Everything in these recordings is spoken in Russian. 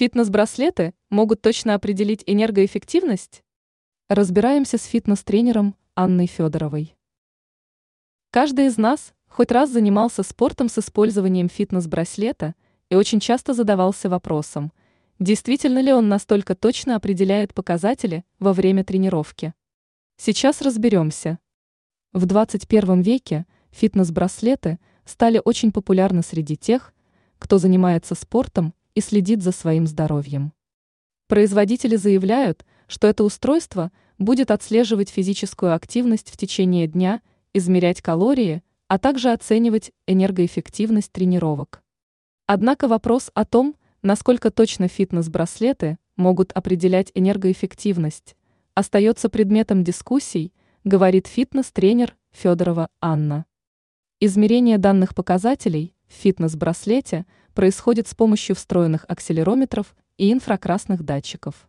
Фитнес-браслеты могут точно определить энергоэффективность? Разбираемся с фитнес-тренером Анной Федоровой. Каждый из нас хоть раз занимался спортом с использованием фитнес-браслета и очень часто задавался вопросом, действительно ли он настолько точно определяет показатели во время тренировки. Сейчас разберемся. В 21 веке фитнес-браслеты стали очень популярны среди тех, кто занимается спортом и следит за своим здоровьем. Производители заявляют, что это устройство будет отслеживать физическую активность в течение дня, измерять калории, а также оценивать энергоэффективность тренировок. Однако вопрос о том, насколько точно фитнес-браслеты могут определять энергоэффективность, остается предметом дискуссий, говорит фитнес-тренер Федорова Анна. Измерение данных показателей в фитнес-браслете – происходит с помощью встроенных акселерометров и инфракрасных датчиков.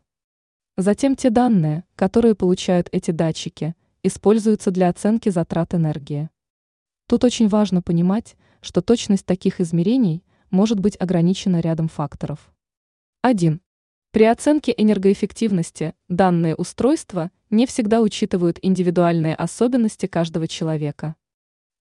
Затем те данные, которые получают эти датчики, используются для оценки затрат энергии. Тут очень важно понимать, что точность таких измерений может быть ограничена рядом факторов. 1. При оценке энергоэффективности данные устройства не всегда учитывают индивидуальные особенности каждого человека.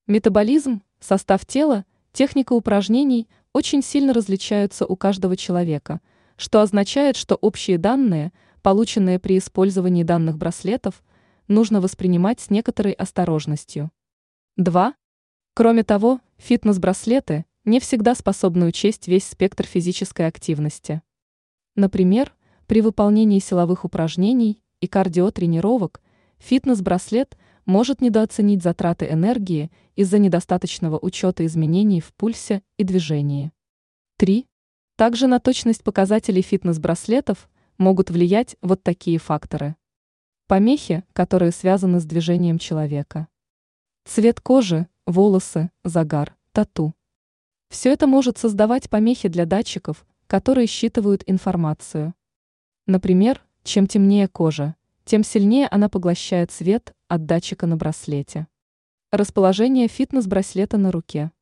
Метаболизм, состав тела, техника упражнений – очень сильно различаются у каждого человека, что означает, что общие данные, полученные при использовании данных браслетов, нужно воспринимать с некоторой осторожностью. 2. Кроме того, фитнес-браслеты не всегда способны учесть весь спектр физической активности. Например, при выполнении силовых упражнений и кардиотренировок фитнес-браслет может недооценить затраты энергии из-за недостаточного учета изменений в пульсе и движении. 3. Также на точность показателей фитнес-браслетов могут влиять вот такие факторы. Помехи, которые связаны с движением человека. Цвет кожи, волосы, загар, тату. Все это может создавать помехи для датчиков, которые считывают информацию. Например, чем темнее кожа, тем сильнее она поглощает свет от датчика на браслете. Расположение фитнес-браслета на руке.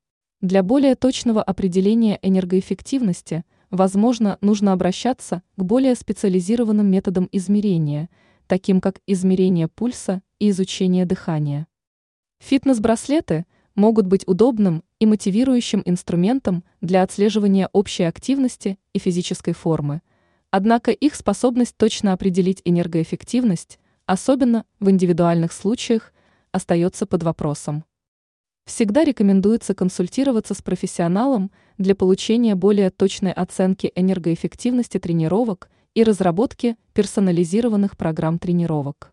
Для более точного определения энергоэффективности, возможно, нужно обращаться к более специализированным методам измерения, таким как измерение пульса и изучение дыхания. Фитнес-браслеты могут быть удобным и мотивирующим инструментом для отслеживания общей активности и физической формы, однако их способность точно определить энергоэффективность особенно в индивидуальных случаях, остается под вопросом. Всегда рекомендуется консультироваться с профессионалом для получения более точной оценки энергоэффективности тренировок и разработки персонализированных программ тренировок.